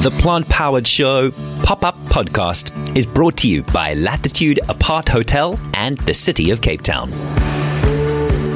The Plant Powered Show pop up podcast is brought to you by Latitude Aparthotel and the City of Cape Town.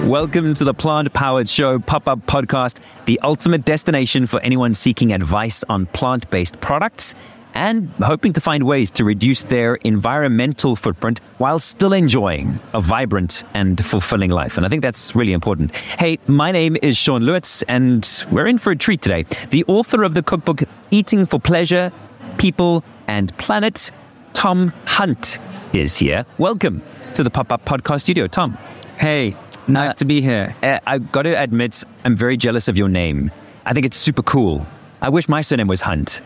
Welcome to the Plant Powered Show pop up podcast, the ultimate destination for anyone seeking advice on plant based products and hoping to find ways to reduce their environmental footprint while still enjoying a vibrant and fulfilling life. And I think that's really important. Hey, my name is Sean Loots, and we're in for a treat today. The author of the cookbook Eating for Pleasure, People, and Planet, Tom Hunt, is here. Welcome to the Pop Up Podcast Studio, Tom. Hey, nice uh, to be here. Uh, I've got to admit, I'm very jealous of your name. I think it's super cool. I wish my surname was Hunt.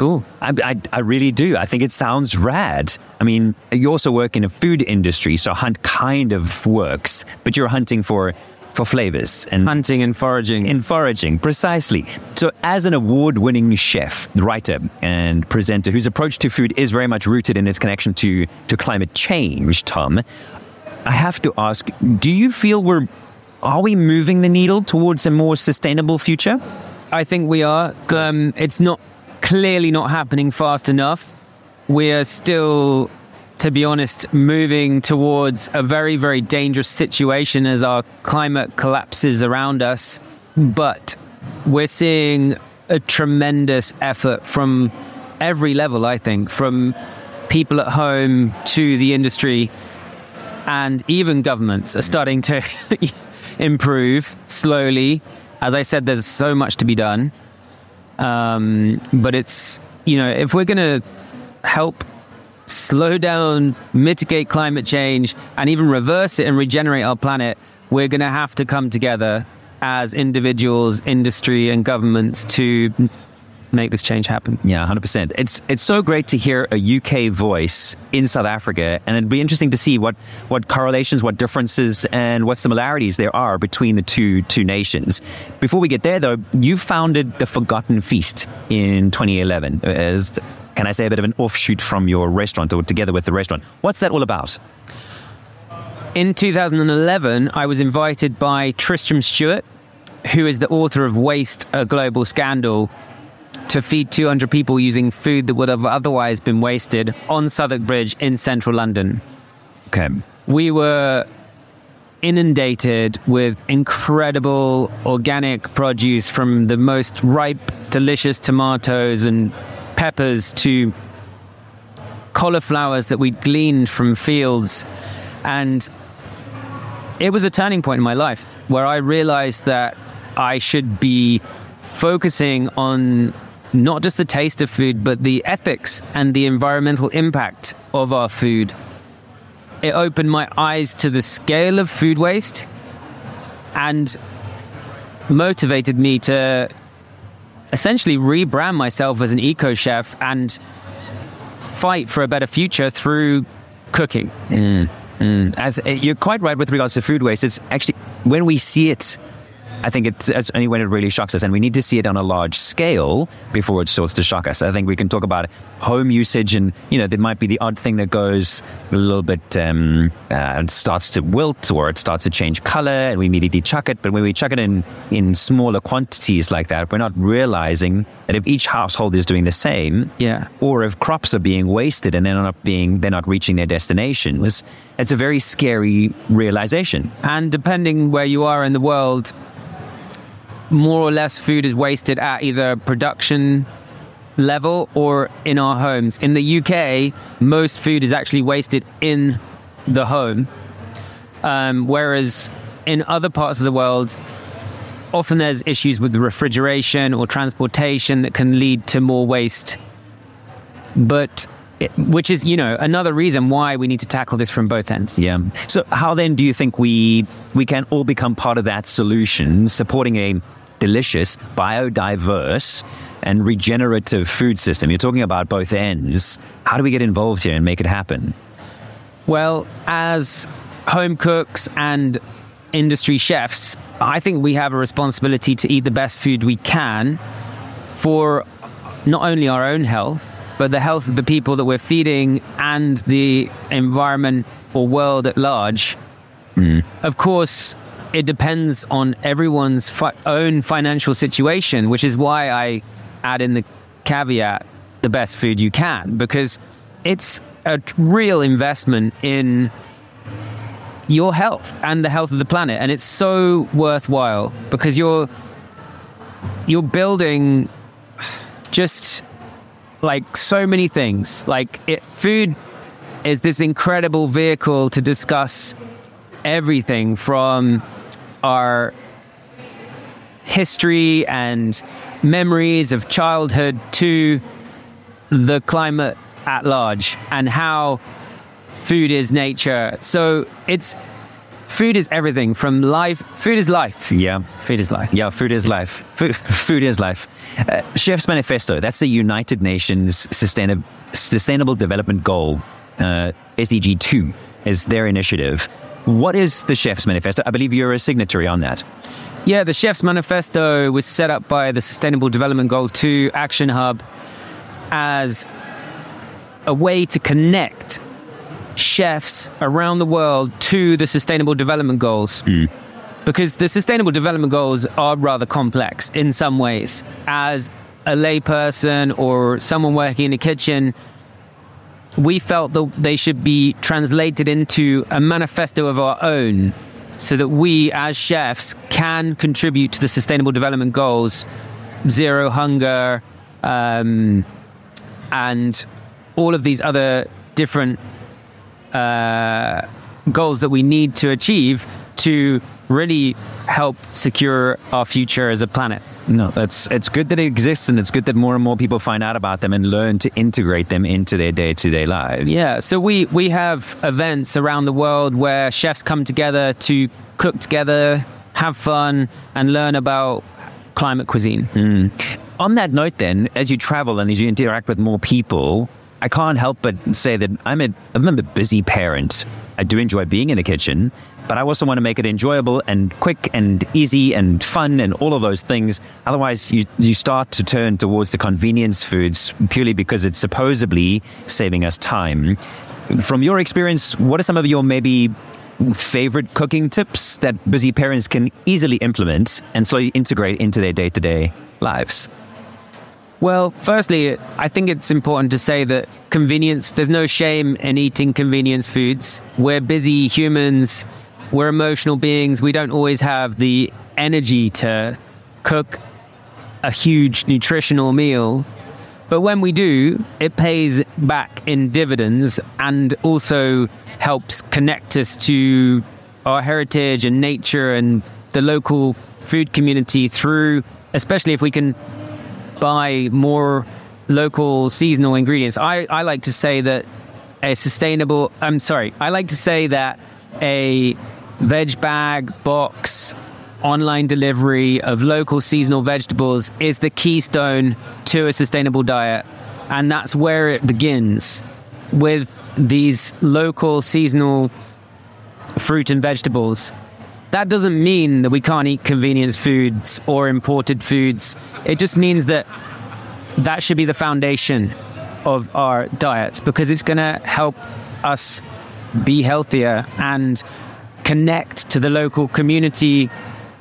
Cool. I, I, I, really do. I think it sounds rad. I mean, you also work in a food industry, so hunt kind of works, but you're hunting for for flavors and hunting and foraging. In foraging, precisely. So, as an award winning chef, writer, and presenter whose approach to food is very much rooted in its connection to, to climate change, Tom, I have to ask do you feel we're are we moving the needle towards a more sustainable future? I think we are. Um, it's not clearly not happening fast enough. We're still, to be honest, moving towards a very, very dangerous situation as our climate collapses around us. But we're seeing a tremendous effort from every level, I think, from people at home to the industry, and even governments are starting to improve slowly. As I said, there's so much to be done. Um, but it's, you know, if we're going to help slow down, mitigate climate change, and even reverse it and regenerate our planet, we're going to have to come together as individuals, industry, and governments to make this change happen. Yeah, 100%. It's it's so great to hear a UK voice in South Africa and it'd be interesting to see what what correlations, what differences and what similarities there are between the two two nations. Before we get there though, you founded the Forgotten Feast in 2011 as uh, can I say a bit of an offshoot from your restaurant or together with the restaurant. What's that all about? In 2011, I was invited by Tristram Stuart, who is the author of Waste, a Global Scandal, to feed 200 people using food that would have otherwise been wasted on Southwark Bridge in central London. Okay. We were inundated with incredible organic produce from the most ripe, delicious tomatoes and peppers to cauliflowers that we gleaned from fields. And it was a turning point in my life where I realized that I should be focusing on not just the taste of food, but the ethics and the environmental impact of our food. It opened my eyes to the scale of food waste and motivated me to essentially rebrand myself as an eco chef and fight for a better future through cooking. Mm, mm. As, you're quite right with regards to food waste. It's actually when we see it I think it's, it's, only when it really shocks us, and we need to see it on a large scale before it starts to shock us. I think we can talk about home usage, and you know, there might be the odd thing that goes a little bit um, uh, starts to wilt or it starts to change color, and we immediately chuck it. But when we chuck it in in smaller quantities like that, we're not realizing that if each household is doing the same, yeah, or if crops are being wasted and they're not being they're not reaching their destination, it's, it's a very scary realization. And depending where you are in the world more or less food is wasted at either production level or in our homes. In the UK, most food is actually wasted in the home, um, whereas in other parts of the world, often there's issues with refrigeration or transportation that can lead to more waste. But which is, you know, another reason why we need to tackle this from both ends. Yeah. So, how then do you think we we can all become part of that solution, supporting a delicious, biodiverse, and regenerative food system. You're talking about both ends. How do we get involved here and make it happen? Well, as home cooks and industry chefs, I think we have a responsibility to eat the best food we can for not only our own health, but the health of the people that we're feeding and the environment or world at large. Mm. Of course, it depends on everyone's fi- own financial situation, which is why I add in the caveat the best food you can because it's a real investment in your health and the health of the planet and it's so worthwhile because you're you're building just like so many things. Like it, food is this incredible vehicle to discuss everything from our history and memories of childhood to the climate at large and how food is nature. So it's food is everything from life. Food is life. Yeah. Food is life. Yeah, food is life. Food, food is life. Uh, Chef's Manifesto, that's the United Nations Sustainable, Sustainable Development Goal, uh, SDG 2 is their initiative. What is the Chef's Manifesto? I believe you're a signatory on that. Yeah, the Chef's Manifesto was set up by the Sustainable Development Goal 2 Action Hub as a way to connect chefs around the world to the Sustainable Development Goals. Mm. Because the Sustainable Development Goals are rather complex in some ways. As a layperson or someone working in a kitchen, we felt that they should be translated into a manifesto of our own so that we as chefs can contribute to the sustainable development goals zero hunger um, and all of these other different uh, goals that we need to achieve to really help secure our future as a planet. No, it's it's good that it exists, and it's good that more and more people find out about them and learn to integrate them into their day to day lives. Yeah, so we we have events around the world where chefs come together to cook together, have fun, and learn about climate cuisine. Mm. On that note, then, as you travel and as you interact with more people, I can't help but say that I'm a I'm a busy parent. I do enjoy being in the kitchen, but I also want to make it enjoyable and quick and easy and fun and all of those things. Otherwise, you you start to turn towards the convenience foods purely because it's supposedly saving us time. From your experience, what are some of your maybe favorite cooking tips that busy parents can easily implement and slowly integrate into their day to day lives? Well, firstly, I think it's important to say that convenience, there's no shame in eating convenience foods. We're busy humans, we're emotional beings. We don't always have the energy to cook a huge nutritional meal. But when we do, it pays back in dividends and also helps connect us to our heritage and nature and the local food community through, especially if we can buy more local seasonal ingredients. I, I like to say that a sustainable, I'm sorry, I like to say that a veg bag box online delivery of local seasonal vegetables is the keystone to a sustainable diet. And that's where it begins with these local seasonal fruit and vegetables. That doesn't mean that we can't eat convenience foods or imported foods. It just means that that should be the foundation of our diets because it's going to help us be healthier and connect to the local community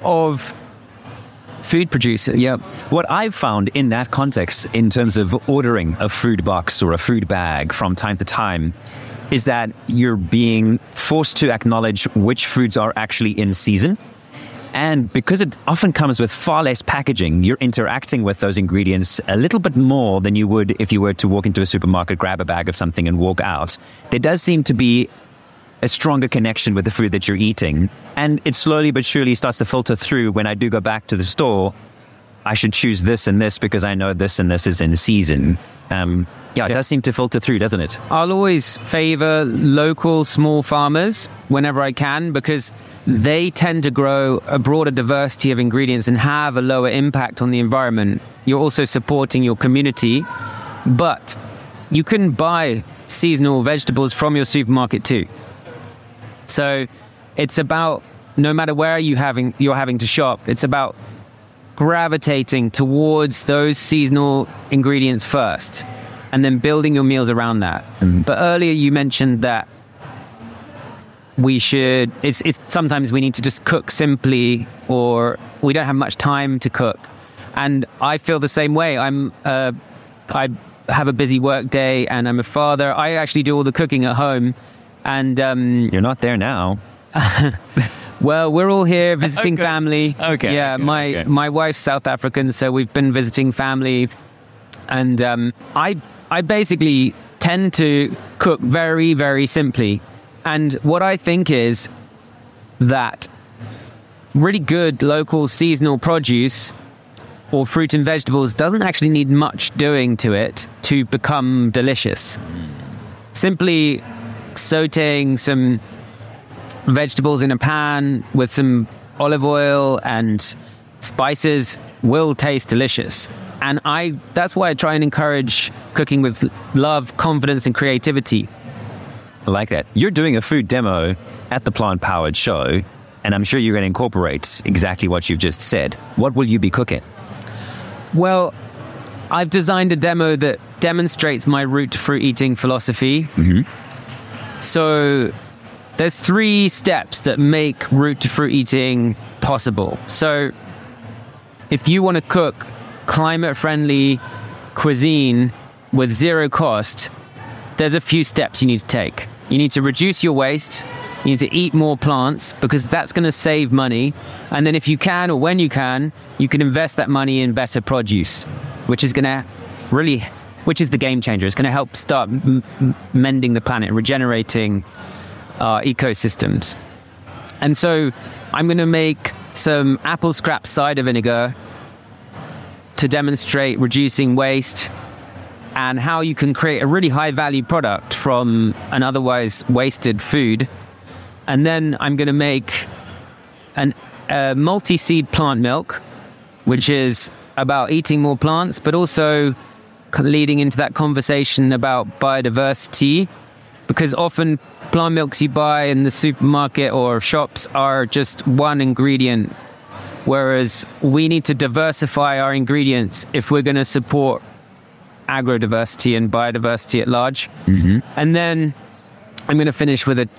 of food producers. Yeah. What I've found in that context, in terms of ordering a food box or a food bag from time to time, is that you're being forced to acknowledge which foods are actually in season. And because it often comes with far less packaging, you're interacting with those ingredients a little bit more than you would if you were to walk into a supermarket, grab a bag of something, and walk out. There does seem to be a stronger connection with the food that you're eating. And it slowly but surely starts to filter through when I do go back to the store. I should choose this and this because I know this and this is in season. Um, yeah, it yeah. does seem to filter through, doesn't it? I'll always favor local small farmers whenever I can because they tend to grow a broader diversity of ingredients and have a lower impact on the environment. You're also supporting your community, but you can buy seasonal vegetables from your supermarket too. So it's about no matter where you having you're having to shop, it's about gravitating towards those seasonal ingredients first and then building your meals around that. Mm. But earlier you mentioned that we should it's, it's sometimes we need to just cook simply or we don't have much time to cook and i feel the same way i'm uh, i have a busy work day and I'm a father. I actually do all the cooking at home. And um, You're not there now. well, we're all here visiting Okay. family. Okay, Yeah, okay, my okay. my wife's South African, so we've been visiting family, and um, I I basically tend to cook very very simply, and what I think is that really good local seasonal produce or fruit and vegetables doesn't actually need much doing to it to become delicious. Simply sauteing some vegetables in a pan with some olive oil and spices will taste delicious. And I that's why I try and encourage cooking with love, confidence and creativity. I like that. You're doing a food demo at the Plant Powered Show, and I'm sure you're going to incorporate exactly what you've just said. What will you be cooking? Well, I've designed a demo that demonstrates my root fruit eating philosophy. Mm-hmm. So there's three steps that make root to fruit eating possible. So if you want to cook climate friendly cuisine with zero cost, there's a few steps you need to take. You need to reduce your waste. You need to eat more plants because that's going to save money. And then, if you can or when you can, you can invest that money in better produce, which is going to really, which is the game changer. It's going to help start m- mending the planet, regenerating our ecosystems. And so, I'm going to make some apple scrap cider vinegar to demonstrate reducing waste and how you can create a really high value product from an otherwise wasted food. And then I'm going to make an, a multi seed plant milk, which is about eating more plants, but also leading into that conversation about biodiversity. Because often plant milks you buy in the supermarket or shops are just one ingredient Whereas we need to diversify our ingredients if we're going to support agrodiversity and biodiversity at large. Mm-hmm. And then I'm going to finish with a,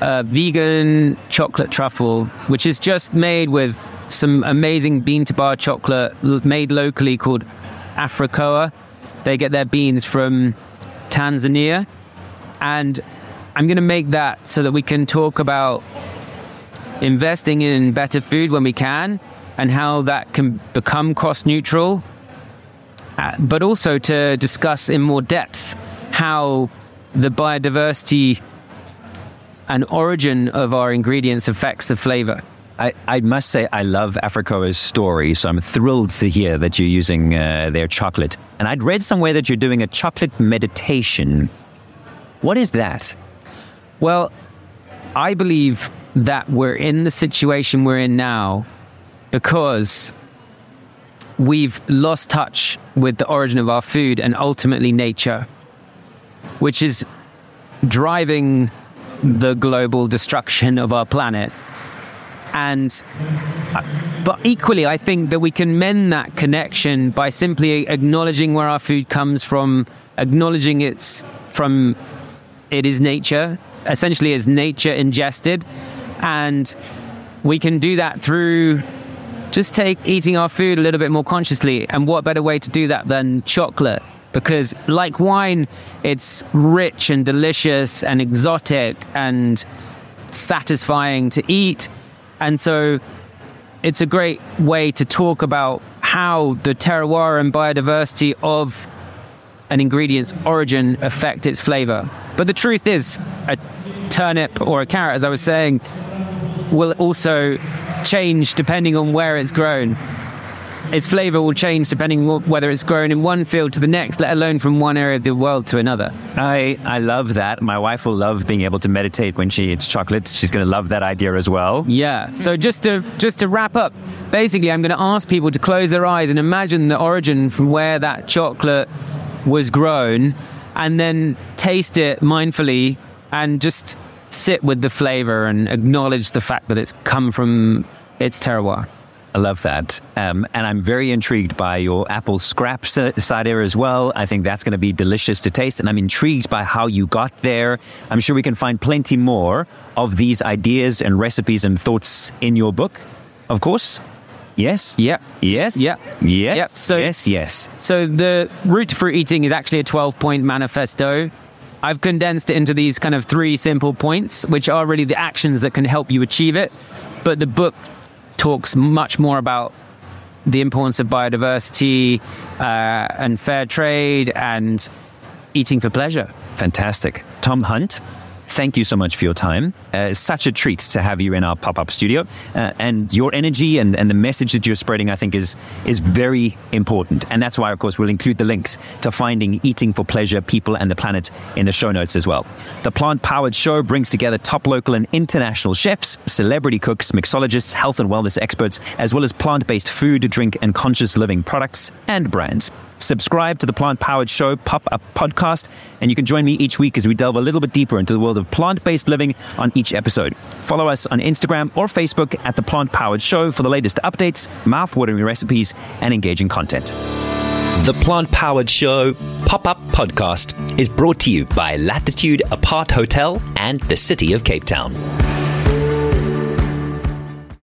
a vegan chocolate truffle, which is just made with some amazing bean to bar chocolate made locally called Afrikoa. They get their beans from Tanzania. And I'm going to make that so that we can talk about investing in better food when we can and how that can become cost neutral, uh, but also to discuss in more depth how the biodiversity and origin of our ingredients affects the flavor. I, I must say, I love Afrikoa's story, so I'm thrilled to hear that you're using uh, their chocolate. And I'd read somewhere that you're doing a chocolate meditation. What is that? Well, I believe that we're in the situation we're in now because we've lost touch with the origin of our food and ultimately nature, which is driving the global destruction of our planet. And but equally, I think that we can mend that connection by simply acknowledging where our food comes from, acknowledging it's from it is nature, essentially is nature ingested. And we can do that through just take eating our food a little bit more consciously. And what better way to do that than chocolate? Because like wine, it's rich and delicious and exotic and satisfying to eat. And so it's a great way to talk about how the terroir and biodiversity of an ingredient's origin affect its flavor. But the truth is, a turnip or a carrot, as I was saying, will also change depending on where it's grown. Its flavor will change depending on whether it's grown in one field to the next, let alone from one area of the world to another. I, I love that. My wife will love being able to meditate when she eats chocolate. She's going to love that idea as well. Yeah. So just to just to wrap up, basically, I'm going to ask people to close their eyes and imagine the origin from where that chocolate was grown, and then taste it mindfully and just sit with the flavor and acknowledge the fact that it's come from its terroir. I love that. Um, and I'm very intrigued by your apple scrap cider as well. I think that's going to be delicious to taste. And I'm intrigued by how you got there. I'm sure we can find plenty more of these ideas and recipes and thoughts in your book, of course. Yes. Yep. Yes. Yep. Yes. Yep. So- yes. Yes. So the root to fruit eating is actually a 12 point manifesto. I've condensed it into these kind of three simple points, which are really the actions that can help you achieve it. But the book talks much more about the importance of biodiversity uh, and fair trade and eating for pleasure. Fantastic. Tom Hunt, thank you so much for your time. Uh, it's such a treat to have you in our pop up studio. Uh, and your energy and, and the message that you're spreading, I think, is, is very important. And that's why, of course, we'll include the links to finding Eating for Pleasure, People, and the Planet in the show notes as well. The Plant Powered Show brings together top local and international chefs, celebrity cooks, mixologists, health and wellness experts, as well as plant based food, drink, and conscious living products and brands. Subscribe to the Plant Powered Show pop up podcast, and you can join me each week as we delve a little bit deeper into the world of plant based living on each episode. Follow us on Instagram or Facebook at the Plant Powered Show for the latest updates, mouth-watering recipes, and engaging content. The Plant Powered Show pop up podcast is brought to you by Latitude Aparthotel and the City of Cape Town.